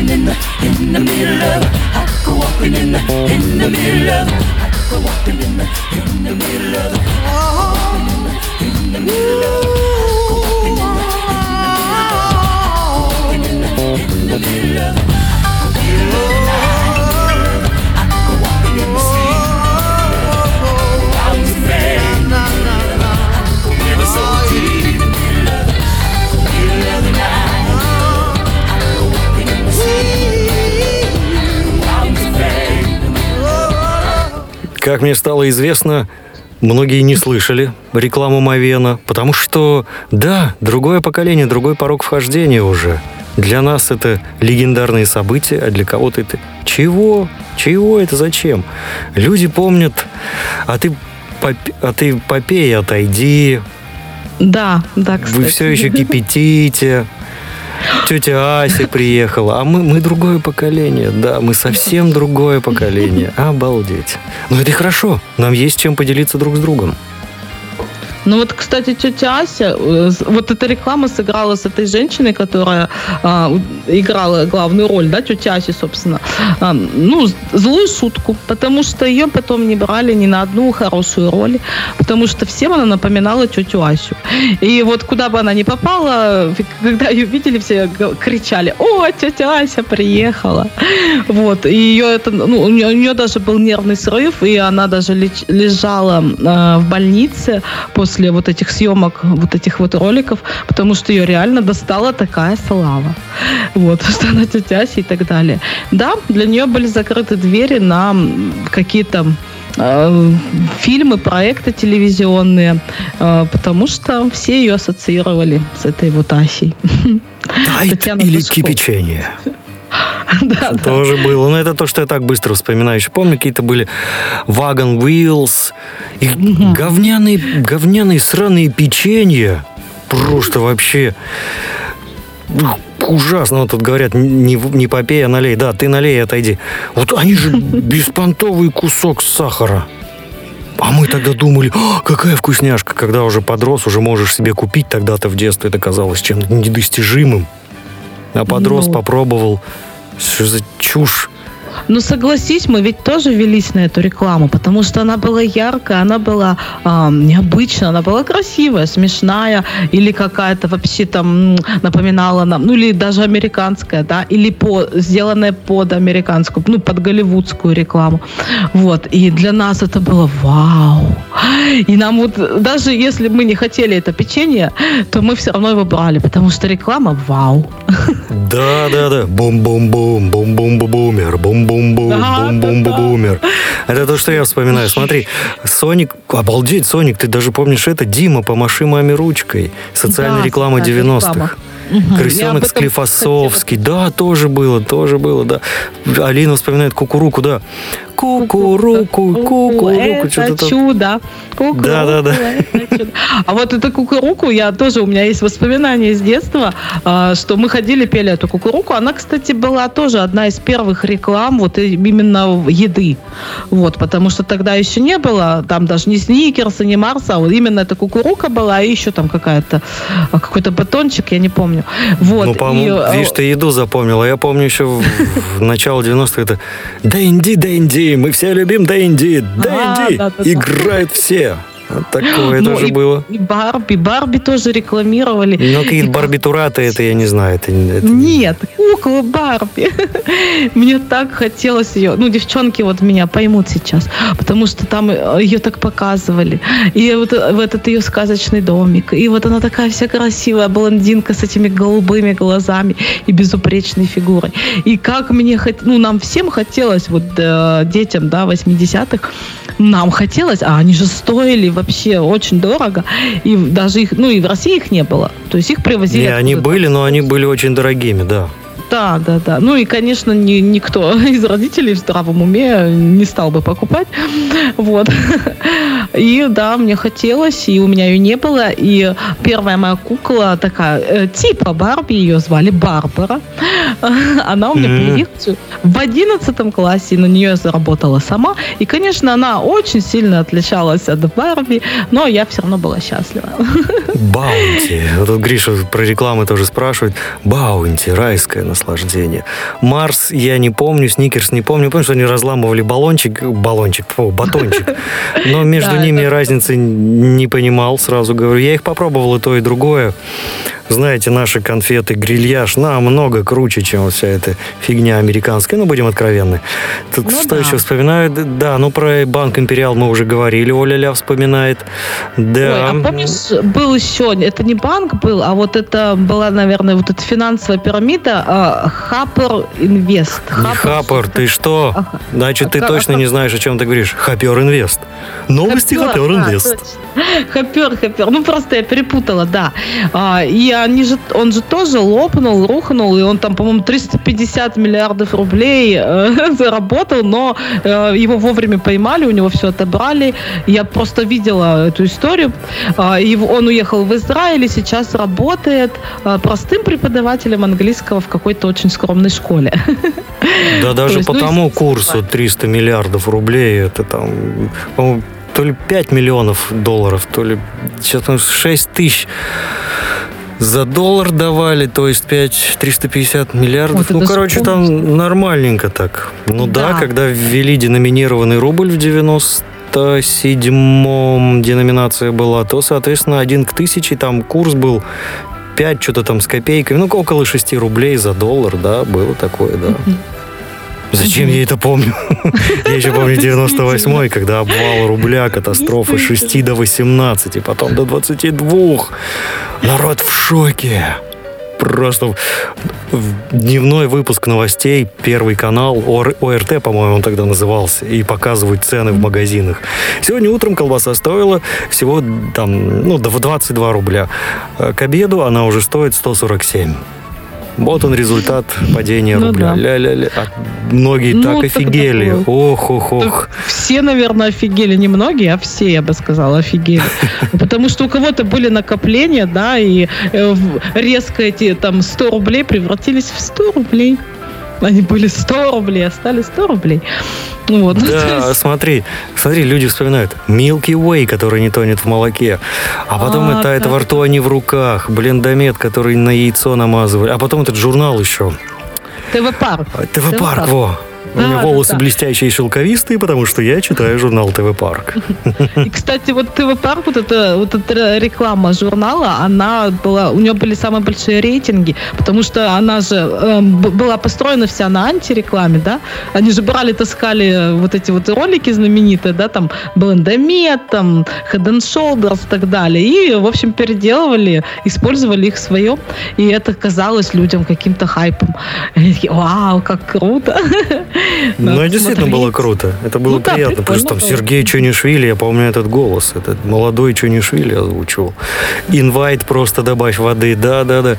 walking in the in the middle of I go walking in the in the middle of I go walking in the in the middle of in the middle of Как мне стало известно, многие не слышали рекламу Мавена, потому что, да, другое поколение, другой порог вхождения уже. Для нас это легендарные события, а для кого-то это... Чего? Чего это? Зачем? Люди помнят, а ты, поп- а ты попей, отойди, Да, да, кстати. вы все еще кипятите. Тетя Ася приехала, а мы, мы другое поколение, да, мы совсем другое поколение. Обалдеть. Но это и хорошо, нам есть чем поделиться друг с другом. Ну вот, кстати, тетя Ася, э, вот эта реклама сыграла с этой женщиной, которая а, играла главную роль, да, тетя Аси, собственно, а, ну, злую шутку, потому что ее потом не брали ни на одну хорошую роль, потому что всем она напоминала тетю Асю. И вот куда бы она ни попала, когда ее видели, все кричали, о, тетя Ася приехала. Вот, и ее это, ну, у нее, у нее даже был нервный срыв, и она даже леч- лежала э, в больнице после после вот этих съемок, вот этих вот роликов, потому что ее реально достала такая слава. Вот, что она тетя Ася и так далее. Да, для нее были закрыты двери на какие-то э, фильмы, проекты телевизионные, э, потому что все ее ассоциировали с этой вот Асей. Тайт Татьяна или кипячение. Да, да. Тоже было. Но это то, что я так быстро вспоминаю. Еще помню, какие-то были Wagon Wheels. И говняные, говняные сраные печенья. Просто вообще ну, ужасно. Вот тут говорят, не, не попей, а налей. Да, ты налей и отойди. Вот они же беспонтовый кусок сахара. А мы тогда думали, «А, какая вкусняшка, когда уже подрос, уже можешь себе купить. Тогда-то в детстве это казалось чем-то недостижимым. А подрос, Ну. попробовал. Что за чушь? Ну, согласись, мы ведь тоже велись на эту рекламу, потому что она была яркая, она была а, необычная, она была красивая, смешная, или какая-то вообще там напоминала нам, ну, или даже американская, да, или по, сделанная под американскую, ну, под голливудскую рекламу. Вот, и для нас это было вау. И нам вот, даже если мы не хотели это печенье, то мы все равно его брали, потому что реклама вау. Да, да, да. Бум-бум-бум, бум-бум-бумер, бум-бум-бум, Да, бум-бум-бумер. Это то, что я вспоминаю. Смотри, Соник, обалдеть, Соник, ты даже помнишь это? Дима, помаши маме ручкой. Социальная реклама социальная 90-х. Об Крысенок Склифосовский. Да, тоже было, тоже было, да. Алина вспоминает кукуруку, да. Кукуруку, кукуруку. Это что-то чудо. Кукуруку, Да, да, да. чудо. А вот эту кукуруку, я тоже, у меня есть воспоминания с детства, а, что мы ходили, пели эту кукуруку. Она, кстати, была тоже одна из первых реклам вот именно еды. Вот, потому что тогда еще не было, там даже не сникерса, не Марса, а вот именно эта кукурука была, и еще там какая-то, а, какой-то батончик, я не помню. Вот. Ну, и, по-моему, э, видишь, ты еду запомнил. А я помню еще в, в начало 90-х это Дэнди, Дэнди, мы все любим Дэнди, Дэнди. да, да. Играют все. Такое ну, тоже и- было. И Барби, Барби тоже рекламировали. Но какие-то барбитураты, это я не знаю. Это, это- Нет, кукла Барби. Мне так хотелось ее. Ну, девчонки вот меня поймут сейчас, потому что там э, ее так показывали. И вот э, в этот ее сказочный домик. И вот она такая вся красивая блондинка с этими голубыми глазами и безупречной фигурой. И как мне хот... ну, нам всем хотелось, вот э, детям, да, 80-х, нам хотелось, а они же стоили вообще очень дорого. И даже их, ну, и в России их не было. То есть их привозили. Не, они были, но они были очень дорогими, да. Да, да, да. Ну и, конечно, ни- никто из родителей в здравом уме не стал бы покупать. Вот. И да, мне хотелось, и у меня ее не было. И первая моя кукла такая, э, типа Барби, ее звали Барбара. Она у меня появилась в одиннадцатом классе, и на нее я заработала сама. И, конечно, она очень сильно отличалась от Барби, но я все равно была счастлива. Баунти. Вот тут Гриша про рекламы тоже спрашивает. Баунти, райское наслаждение. Марс я не помню, Сникерс не помню. Помню, что они разламывали баллончик, баллончик, фу, батончик. Но между ними разницы не понимал, сразу говорю. Я их попробовал и то, и другое. Знаете, наши конфеты грильяж намного круче, чем вся эта фигня американская. Ну, будем откровенны. Тут Ну что да. еще вспоминаю? Да, ну про Банк Империал мы уже говорили, Оля Ля вспоминает. Да. Ой, а помнишь, был еще, это не банк был, а вот это была, наверное, вот эта финансовая пирамида а, Хаппер Инвест. Не Хаппер, ты что? Ага. Значит, ты А точно а не знаешь, о чем ты говоришь. Хапер Инвест. Новости Хапер Инвест. Хапер, хапер. Ну, просто я перепутала, да. А, и они же, он же тоже лопнул, рухнул, и он там, по-моему, 350 миллиардов рублей э, заработал, но э, его вовремя поймали, у него все отобрали. Я просто видела эту историю. А, и он уехал в Израиль и сейчас работает а, простым преподавателем английского в какой-то очень скромной школе. Да даже есть, по ну, тому курсу 300 миллиардов рублей, это там, то ли 5 миллионов долларов, то ли сейчас там 6 тысяч за доллар давали, то есть 5, 350 миллиардов. Вот ну, короче, вспомнить. там нормальненько так. Ну да, Да. когда ввели деноминированный рубль в 97-м деноминация была, то, соответственно, один к тысяче, там курс был 5 что-то там с копейками, ну, около 6 рублей за доллар, да, было такое, да. Зачем я это помню? Я еще помню 98-й, когда обвал рубля, катастрофа с 6 до 18, потом до 22. Народ в шоке. Просто дневной выпуск новостей, Первый канал, ОР- ОРТ, по-моему, он тогда назывался, и показывают цены в магазинах. Сегодня утром колбаса стоила всего там, ну, в 22 рубля. А К обеду она уже стоит 147. Вот он результат падения Ну рубля. да. Ля-ля-ля. А многие Ну, так офигели. Ох, ох, ох. Все, наверное, офигели. Не многие, а все, я бы сказала, офигели. Потому что у кого-то были накопления, да, и э, резко эти там 100 рублей превратились в 100 рублей. Они были 100 рублей, а стали 100 рублей. Ну Вот. Да, есть- смотри, смотри, люди вспоминают Milky Way, который не тонет в молоке, а потом А, это, это да. во рту, не в руках, Blend-a-med, который на яйцо намазывали, а потом этот журнал еще, ТВ-парк. ТВ Парк, ТВ-парк. во. У Да, меня волосы да. блестящие и шелковистые, потому что я читаю журнал ТВ Парк. И, кстати, вот ТВ-парк, вот эта, вот эта реклама журнала, она была, у нее были самые большие рейтинги, потому что она же б- была построена вся на антирекламе, да? Они же брали, таскали вот эти вот ролики знаменитые, да, там Блендомет, там Head and Shoulders и так далее, и, в общем, переделывали, использовали их свое, и это казалось людям каким-то хайпом. И они такие, вау, как круто! Ну, Надо действительно было круто. Это было Ну да, приятно, что там было. Сергей Чунишвили, я помню этот голос, этот молодой Чунишвили озвучивал. Инвайт просто добавь воды, да-да-да.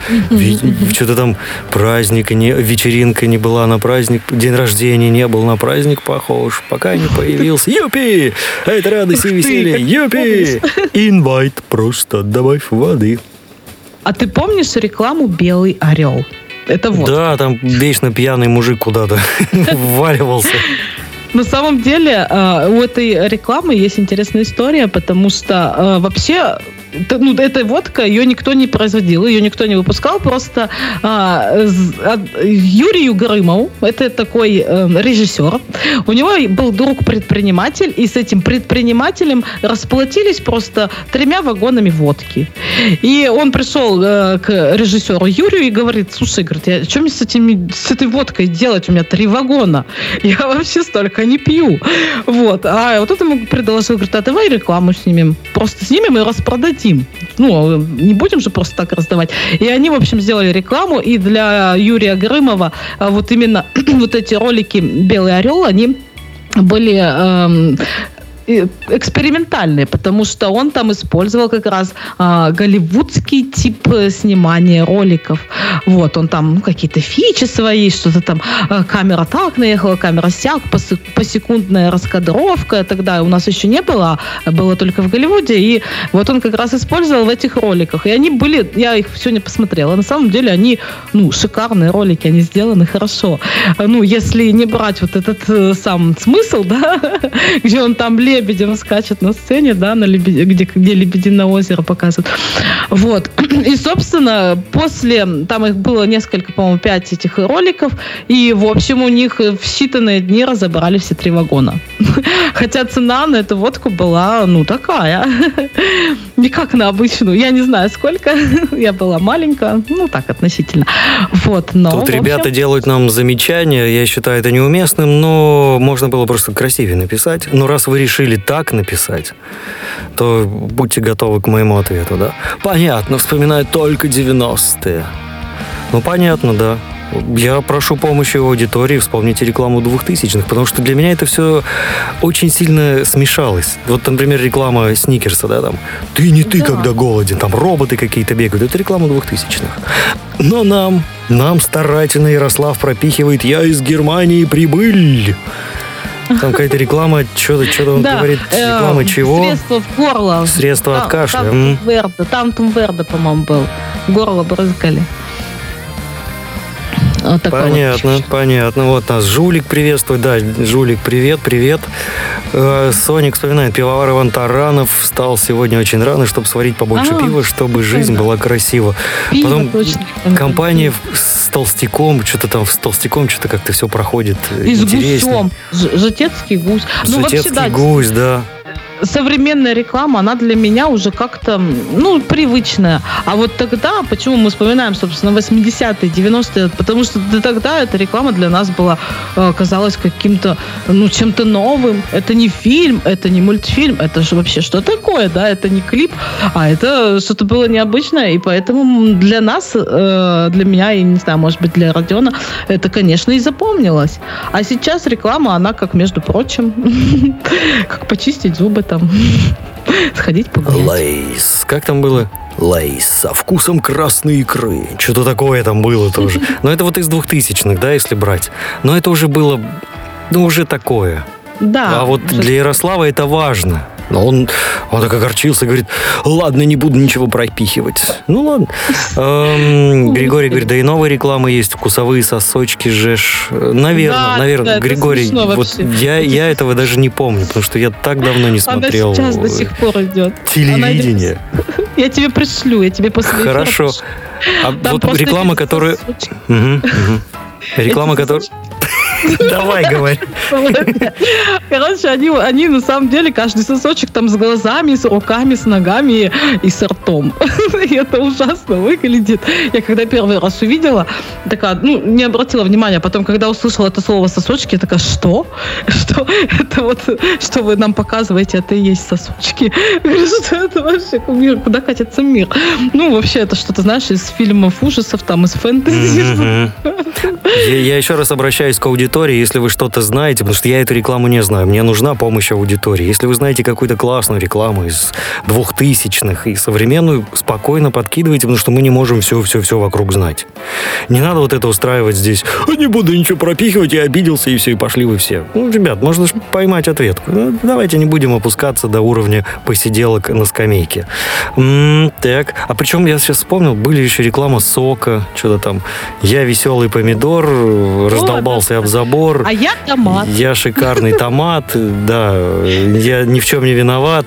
Что-то там праздника, не, вечеринка не была на праздник, день рождения не был на праздник похож, пока не появился. Юпи! Это радость и веселье. Юпи! Инвайт, просто добавь воды. А ты помнишь рекламу «Белый орел»? Это вот. Да, там вечно пьяный мужик куда-то вваливался. На самом деле э, у этой рекламы есть интересная история, потому что э, вообще ну, эта водка, ее никто не производил, ее никто не выпускал, просто а, Юрию Грымову, это такой э, режиссер, у него был друг-предприниматель, и с этим предпринимателем расплатились просто тремя вагонами водки. И он пришел э, к режиссеру Юрию и говорит, слушай, говорит, я, что мне с, этими, с этой водкой делать? У меня три вагона. Я вообще столько не пью. Вот. А вот это ему предложил, говорит, а давай рекламу снимем. Просто снимем и распродадим. Ну, не будем же просто так раздавать. И они, в общем, сделали рекламу, и для Юрия Грымова а, вот именно вот эти ролики «Белый орел», они были эм, и экспериментальные, потому что он там использовал как раз а, голливудский тип э, снимания роликов. Вот, он там ну, какие-то фичи свои, что-то там а, камера так наехала, камера сяк, посе- посекундная раскадровка. Тогда у нас еще не было, а было только в Голливуде. И вот он как раз использовал в этих роликах. И они были, я их сегодня посмотрела, на самом деле они, ну, шикарные ролики, они сделаны хорошо. Ну, если не брать вот этот э, сам смысл, да, где он там лебедем скачет на сцене, да, на лебе- где, где Лебединое озеро показывают. Вот. И, собственно, после, там их было несколько, по-моему, пять этих роликов, и, в общем, у них в считанные дни разобрали все три вагона. Хотя цена на эту водку была, ну, такая. Не как на обычную. Я не знаю, сколько. Я была маленькая. Ну, так, относительно. Вот, но... Тут общем, ребята делают нам замечания, я считаю это неуместным, но можно было просто красивее написать. Но раз вы решили так написать, то будьте готовы к моему ответу, да? Понятно, вспоминаю только 90-е. Ну, понятно, да. Я прошу помощи у аудитории, вспомните рекламу 2000-х, потому что для меня это все очень сильно смешалось. Вот, например, реклама Сникерса, да, там, ты не ты, Да. когда голоден, там роботы какие-то бегают, это реклама 2000-х. Но нам, нам старательно Ярослав пропихивает «Я из Германии прибыль». Там какая-то реклама, что-то, что-то он Да, говорит, э, реклама чего? Средство в горло. Средство от Там- кашля. Там. Тумверда, там Тумверда, по-моему, был. Горло брызгали. Вот такой вот. Понятно, понятно. Вот нас Жулик приветствует. Да, Жулик, привет, привет. Э, Соник вспоминает, пивовар Иван Таранов встал сегодня очень рано, чтобы сварить побольше А, пива, чтобы жизнь была красива. Пиво Потом точно. компания с толстяком, что-то там с толстяком, что-то как-то все проходит э, И с гусем. Ж- Житецкий гусь. Ну, вообще, Житецкий да, гусь, да. Современная реклама, она для меня уже как-то, ну, привычная. А вот тогда, почему мы вспоминаем, собственно, 80-е, 90-е, потому что тогда эта реклама для нас была, э, казалась каким-то, ну, чем-то новым. Это не фильм, это не мультфильм, это же вообще что такое, да, это не клип, а это что-то было необычное, и поэтому для нас, э, для меня, и не знаю, может быть, для Родиона, это, конечно, и запомнилось. А сейчас реклама, она как, между прочим, как почистить зубы там, сходить погулять. Lay's. Как там было? Lay's со вкусом красной икры. Что-то такое там было тоже. Но это вот из двухтысячных, да, если брать. Но это уже было, ну, уже такое. Да. А вот для Ярослава это важно. Но он, он так огорчился, говорит, ладно, не буду ничего пропихивать. Ну ладно. Эм, Григорий говорит, да и новые рекламы есть, вкусовые сосочки жешь. Наверное, Да, наверное. да, Григорий, вот я, я этого даже не помню, потому что я так давно не Она смотрел сейчас до сих пор идет. Она телевидение. Я тебе пришлю, я тебе после Хорошо. А Там вот реклама, которая... Реклама, которая... Давай, говори. Короче, они, они на самом деле, каждый сосочек там с глазами, с руками, с ногами и с ртом. И это ужасно выглядит. Я когда первый раз увидела, такая, ну, не обратила внимания. Потом, когда услышала это слово сосочки, я такая, что? Что? Это вот, что вы нам показываете, это и есть сосочки. Говорю, Что это вообще мир? Куда катится мир? Ну, вообще, это что-то, знаешь, из фильмов ужасов, там, из фэнтези. Я еще раз обращаюсь к аудитории, если вы что-то знаете, потому что я эту рекламу не знаю. Мне нужна помощь аудитории. Если вы знаете какую-то классную рекламу из двухтысячных и современную, спокойно подкидывайте, потому что мы не можем все-все-все вокруг знать. Не надо вот это устраивать здесь. «А Не буду ничего пропихивать, я обиделся, и все, и пошли вы все. Ну, ребят, можно ж поймать ответку. Ну, давайте не будем опускаться до уровня посиделок на скамейке. М, так, а причем я сейчас вспомнил, были еще реклама сока, что-то там. Я веселый помидор, раздолбался об забор. А я томат. Я шикарный томат, да, я ни в чем не виноват.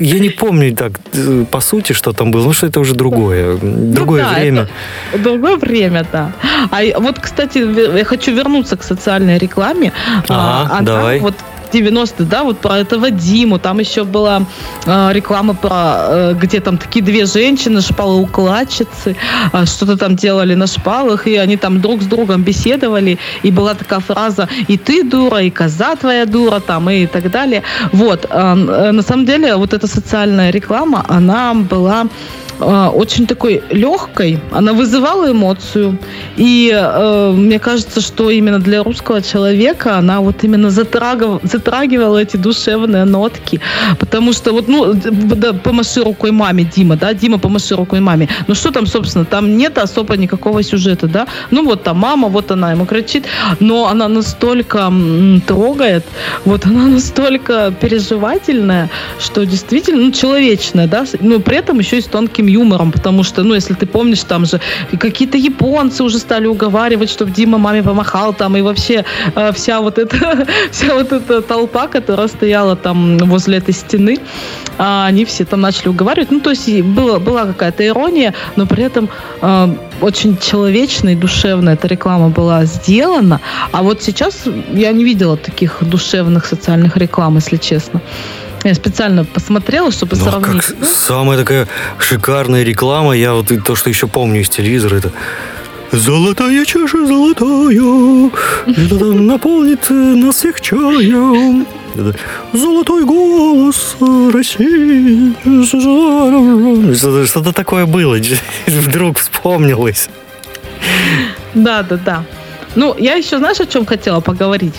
Я не помню так, по сути, что там было, ну что это уже другое, другое Ну да, время. это Другое время, да. А вот, кстати, я хочу вернуться к социальной рекламе. Ага, А, она давай. Вот 90-е, да, вот про этого Диму. Там еще была э, реклама про, э, где там такие две женщины, шпалоукладчицы, э, что-то там делали на шпалах, и они там друг с другом беседовали, и была такая фраза «и ты дура, и коза твоя дура», там, и так далее. Вот, э, на самом деле, вот эта социальная реклама, она была очень такой легкой, она вызывала эмоцию, и э, мне кажется, что именно для русского человека она вот именно затрагивала, затрагивала эти душевные нотки, потому что вот, ну, да, помаши рукой маме, Дима, да, Дима, помаши рукой маме, ну что там, собственно, там нет особо никакого сюжета, да, ну вот там мама, вот она ему кричит, но она настолько трогает, вот она настолько переживательная, что действительно, ну, человечная, да, но при этом еще и с тонким юмором, потому что, ну, если ты помнишь, там же какие-то японцы уже стали уговаривать, чтобы Дима маме помахал там, и вообще э, вся вот эта, вся вот эта толпа, которая стояла там возле этой стены, а, они все там начали уговаривать, ну, то есть было, была какая-то ирония, но при этом э, очень человечная и душевная эта реклама была сделана, а вот сейчас я не видела таких душевных социальных реклам, если честно. Я специально посмотрела, чтобы Ну, а сравнить. как самая такая шикарная реклама, я вот то, что еще помню из телевизора, это Золотая чаша золотая, наполнит э, нас всех чаем. Золотой голос России. Что-то такое было, вдруг вспомнилось. Да, да, да. Ну, я еще, знаешь, о чем хотела поговорить?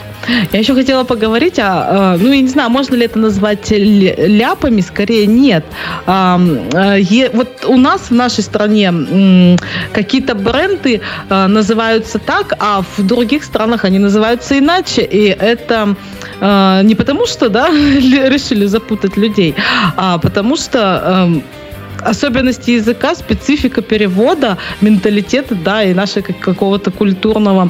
Я еще хотела поговорить о, э, ну, я не знаю, можно ли это назвать ля- ляпами, скорее нет. Э, вот у нас в нашей стране какие-то бренды э, называются так, а в других странах они называются иначе, и это не потому что, да, решили запутать людей, а потому что эм, особенности языка, специфика перевода, менталитета, да, и нашей как- какого-то культурного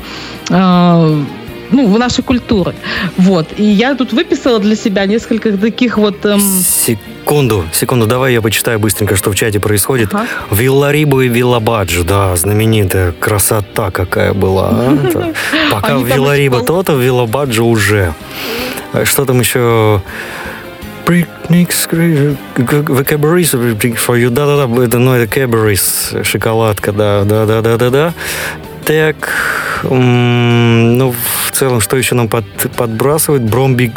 э, ну, в нашей культуры. Вот. И я тут выписала для себя несколько таких вот... эм, Секунду, секунду, давай я почитаю быстренько, что в чате происходит. Ага. Вилларибу и Виллабаджо, да, знаменитая красота какая была. а. Пока Они в там Вилларибо еще- то-то, в Виллабаджо уже. А Что там еще? Picnics, vocabularies for you. Да-да-да, это, ну, это Cadbury's, шоколадка, да, да-да-да-да-да. Так, ну, в целом, что еще нам под- подбрасывает? Бромбик,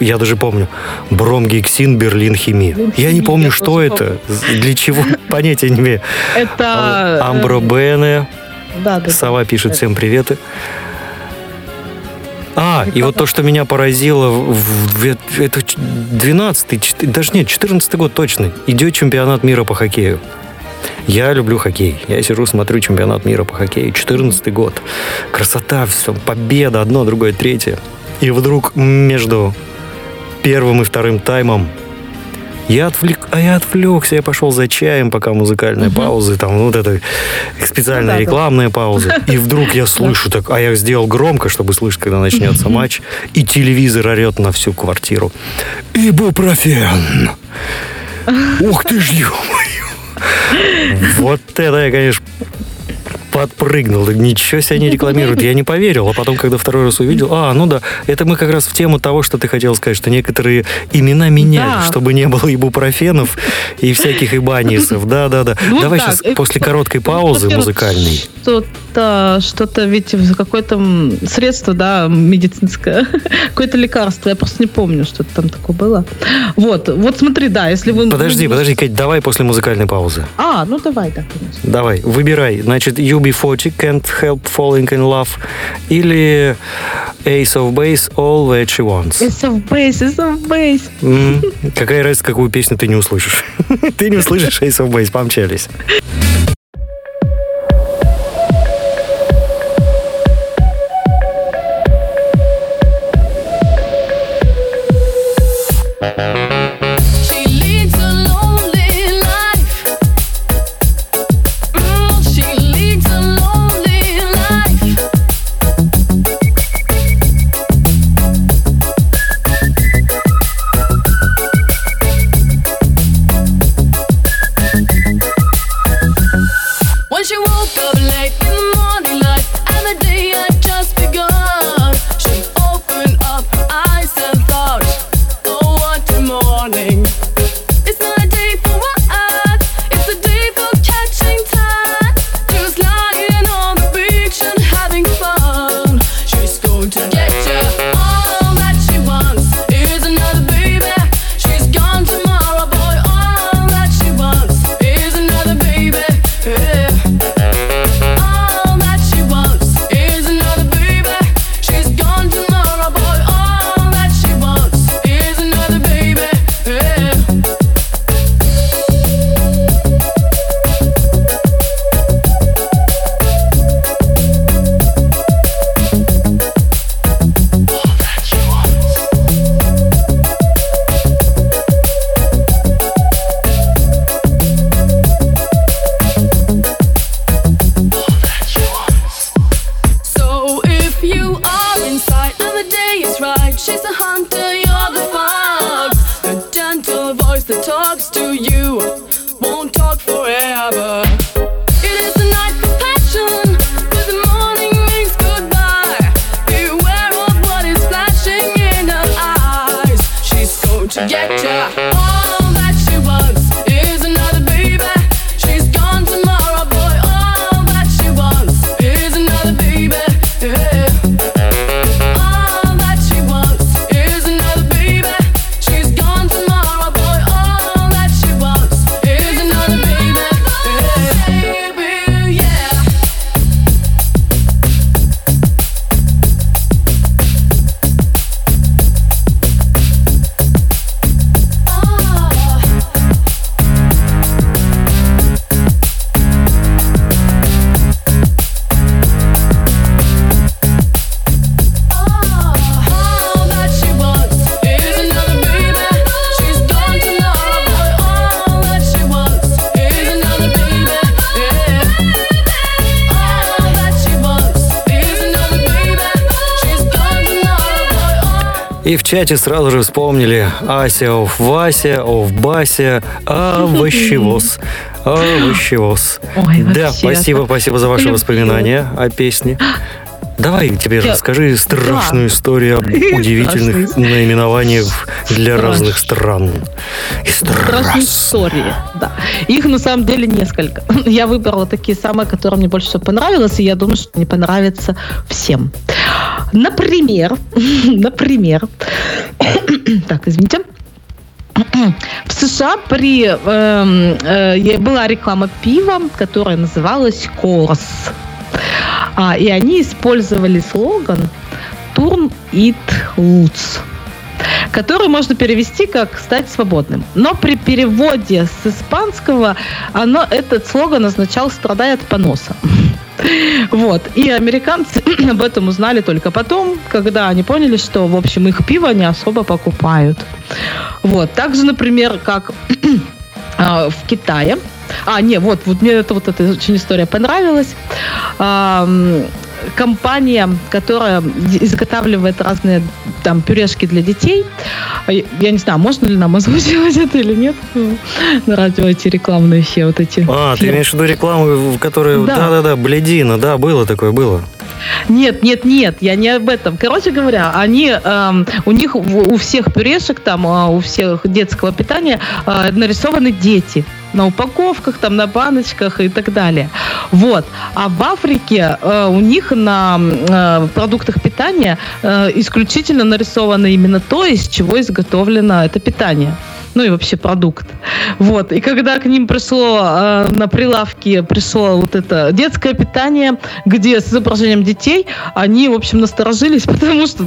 я даже помню, Бромгексин, Берлин, химия. Я не помню, я что это, для чего, понятия не имею. Это... э, Амбробене, Да, да, да. Сова пишет всем приветы. А, и вот то, что меня поразило, это 12-й, даже нет, 14 год точно. Идет чемпионат мира по хоккею. Я люблю хоккей. Я сижу, смотрю чемпионат мира по хоккею. 14 год. Красота, все, победа, одно, другое, третье. И вдруг между первым и вторым таймом я, отвлек, а я отвлекся, я пошел за чаем, пока музыкальная пауза, там ну, вот это специальная Ну да, да. рекламная пауза. И вдруг я слышу так, а я сделал громко, чтобы слышать, когда начнется матч, и телевизор орет на всю квартиру. Ибупрофен! Ух ты ж, ё-моё! Вот это я, конечно, подпрыгнул. Ничего себе они рекламируют. Я не поверил. А потом, когда второй раз увидел, а, ну да, это мы как раз в тему того, что ты хотел сказать, что некоторые имена меняли, Да. чтобы не было ибупрофенов и всяких ибанисов. Да-да-да. Ну Давай так, сейчас э, после короткой паузы музыкальной. Что-то, что-то ведь какое-то средство, да, медицинское, какое-то лекарство, я просто не помню, что там такое было. Вот, вот смотри, да, если вы... Подожди, подожди, Кать, давай после музыкальной паузы. А, ну давай, да, конечно. Давай, выбирай. Значит, UB40, Can't Help Falling in Love, или Ace of Base, All That She Wants. Ace of Base, Ace of Base. М, Какая разница, какую песню ты не услышишь? Ты не услышишь Ace of Base, помчались. В чате сразу же вспомнили Ася оф Вася, оф Бася, овощевоз. Овощевоз. Ой, Да, спасибо, спасибо за ваши Люблю. воспоминания о песне. Давай тебе Я- расскажи страшную историю об удивительных Страшную. наименованиях для разных стран. И Страшные истории, да. Их на самом деле несколько. Я выбрала такие самые, которые мне больше всего понравились, и я думаю, что они понравятся всем. Например, например, так, извините, в США при эм, э, была реклама пива, которая называлась Корс. А, и они использовали слоган Turn it loose который можно перевести как «стать свободным». Но при переводе с испанского оно, этот слоган означал «страдай от поноса». Вот. И американцы об этом узнали только потом, когда они поняли, что, в общем, их пиво не особо покупают. Вот. Также, например, как а, в Китае. А, не, вот, вот мне это вот эта очень история понравилась. Компания, которая изготавливает разные там пюрешки для детей. А Я не знаю, можно ли нам озвучивать это или нет на радио эти рекламные все вот эти. А, ты фирмы. имеешь в виду рекламу, в которой... Да. Да-да-да, бледина, да, было такое, было. Нет, нет, нет, я не об этом. Короче говоря, они, эм, у них у всех пюрешек, там, а, у всех детского питания э, нарисованы дети на упаковках, там, на баночках и так далее. Вот. А в Африке э, у них на э, продуктах питания э, исключительно нарисовано именно то, из чего изготовлено это питание. Ну и вообще продукт. Вот. И когда к ним пришло э, на прилавке пришло вот это детское питание, где с изображением детей, они, в общем, насторожились, потому что,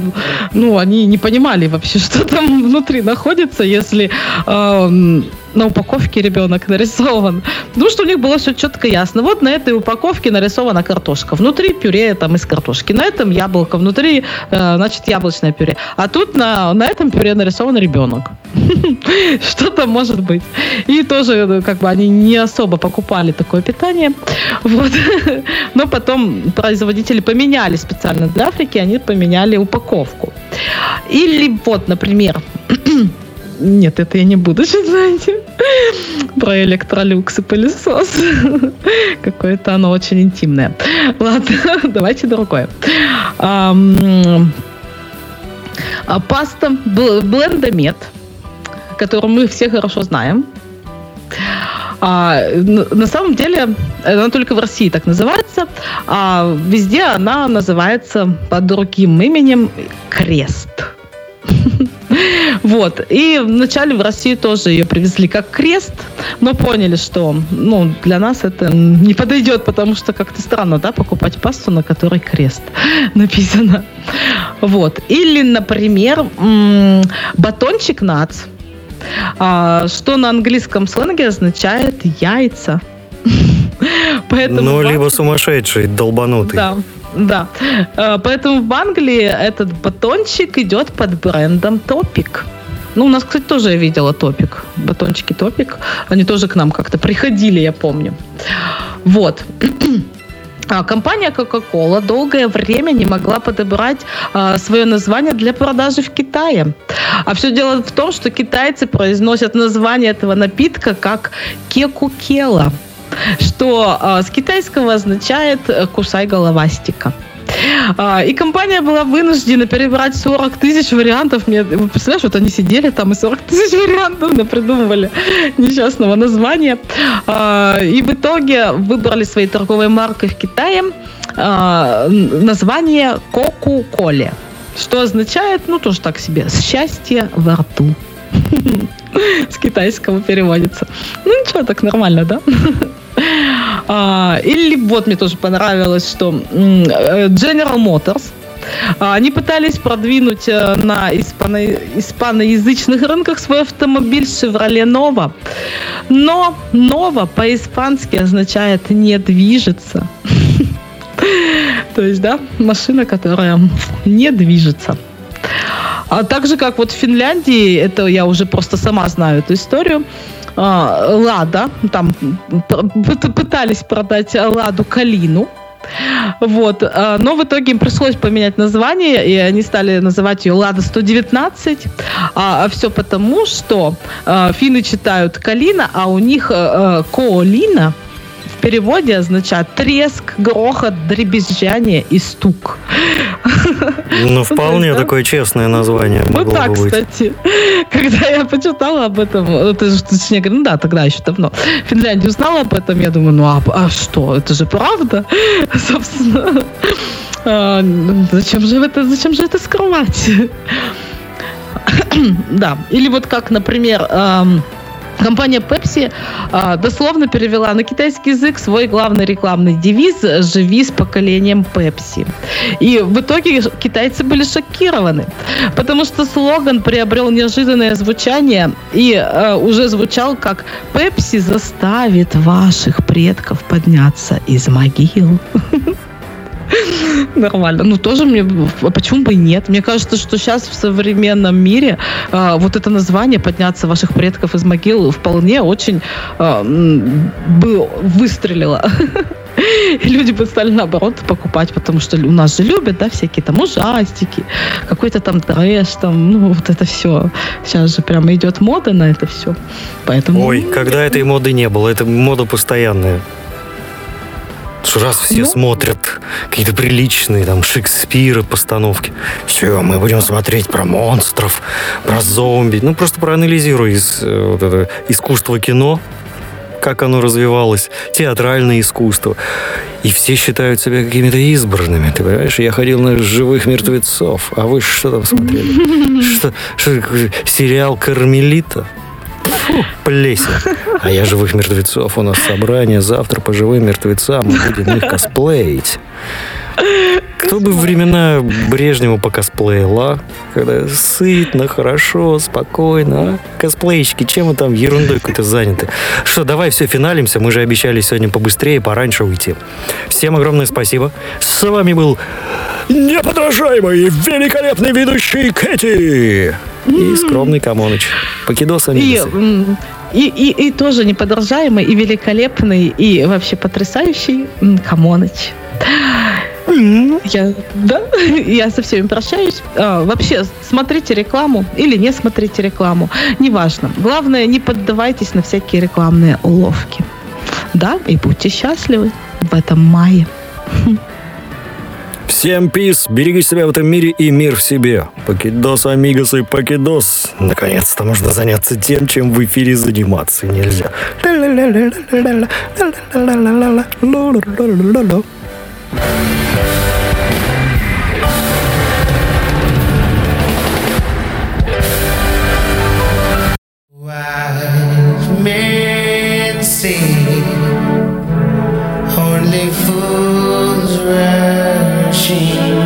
ну, они не понимали вообще, что там внутри находится, если эм, на упаковке ребенок нарисован. Потому что у них было все четко ясно. Вот на этой упаковке нарисована картошка. Внутри пюре там из картошки. На этом яблоко. Внутри, э, значит, яблочное пюре. А тут на, на этом пюре нарисован ребенок. Что там может быть? И тоже, э, как бы, они не особо покупали такое питание. Вот. Но потом производители поменяли специально для Африки, они поменяли упаковку. Или вот, например, нет, это я не буду знаете, про электролюкс и пылесос. Какое-то оно очень интимное. Ладно, давайте другое. А, Паста Бл- Блендомет, которую мы все хорошо знаем. А, на самом деле, она только в России так называется, а везде она называется под другим именем Крест. Вот. И вначале в Россию тоже ее привезли как крест, но поняли, что ну, для нас это не подойдет, потому что как-то странно, да, покупать пасту, на которой крест написано. Вот. Или, например, батончик нац, а, что на английском сленге означает яйца. Поэтому Ну, либо сумасшедший, долбанутый. да, да. Э, Поэтому в Англии этот батончик идет под брендом Топик. Ну, у нас, кстати, тоже я видела Топик. Батончики Топик. Они тоже к нам как-то приходили, я помню. Вот. А, Компания Coca-Cola долгое время не могла подобрать а, свое название для продажи в Китае. А все дело в том, что китайцы произносят название этого напитка как кекукела, что а, с китайского означает э, «кусай головастика». А, И компания была вынуждена перебрать 40 тысяч вариантов. Мне, вы представляешь, вот они сидели там и 40 тысяч вариантов придумывали несчастного названия. А, И в итоге выбрали своей торговой маркой в Китае название Коку-Коле. Что означает, ну, тоже так себе, счастье во рту. С китайского переводится. Ну, ничего, так нормально, да? А, Или вот мне тоже понравилось, что э, General Motors а, они пытались продвинуть э, на испано- испаноязычных рынках свой автомобиль Chevrolet Nova. Но Nova по-испански означает «не движется». То есть, да, машина, которая не движется. А так же, как вот в Финляндии, это я уже просто сама знаю эту историю, Лада, там пытались продать Ладу Калину, вот. а, Но в итоге им пришлось поменять название, и они стали называть ее Лада 119. А, все потому, что а, финны читают Калина, а у них а, а, Коолина в переводе означает треск, грохот, дребезжание и стук. Ну, вполне да? такое честное название Вот могло так, бы быть. кстати. Когда я почитала об этом, это же, точнее ну да, тогда еще давно, в Финляндии узнала об этом, я думаю, ну а, а что, это же правда, собственно. А, зачем же это, зачем же это скрывать? да, или вот как, например, ам, Компания Pepsi а, дословно перевела на китайский язык свой главный рекламный девиз «Живи с поколением Pepsi». И в итоге китайцы были шокированы, потому что слоган приобрел неожиданное звучание и э, уже звучал как «Pepsi заставит ваших предков подняться из могил». Нормально. Ну, тоже мне... а Почему бы и нет? Мне кажется, что сейчас в современном мире а, вот это название «Подняться ваших предков из могил» вполне очень м, бы выстрелило. И люди бы стали наоборот покупать, потому что у нас же любят, да, всякие там ужастики, какой-то там трэш, там, ну, вот это все. Сейчас же прямо идет мода на это все. Поэтому... Ой, когда этой моды не было, это мода постоянная. Что раз все Ну. смотрят какие-то приличные там Шекспиры постановки. Все, мы будем смотреть про монстров, про зомби. Ну, просто проанализируй из, э, вот это искусство кино, как оно развивалось, театральное искусство. И все считают себя какими-то избранными. Ты понимаешь, я ходил на живых мертвецов, а вы что там смотрели? Что, что сериал Кармелита? Плесень. А я живых мертвецов. У нас собрание завтра по живым мертвецам. Мы будем их косплеить. Кто бы времена Брежнева покосплеил, а? Когда сытно, хорошо, спокойно, а? Косплейщики, чем вы там ерундой какой-то заняты? Что, давай все, финалимся. Мы же обещали сегодня побыстрее, пораньше уйти. Всем огромное спасибо. С вами был неподражаемый, великолепный ведущий Кэти и скромный Камоныч. Покидос И, и, и, и тоже неподражаемый, и великолепный, и вообще потрясающий Камоныч. Я, да, я со всеми прощаюсь. А, вообще, смотрите рекламу или не смотрите рекламу, неважно. Главное, не поддавайтесь на всякие рекламные уловки. Да, и будьте счастливы в этом мае. Всем пис, береги себя в этом мире и мир в себе. Покидос, амигос и покидос. Наконец-то можно заняться тем, чем в эфире заниматься нельзя. Only fools rushing, machine.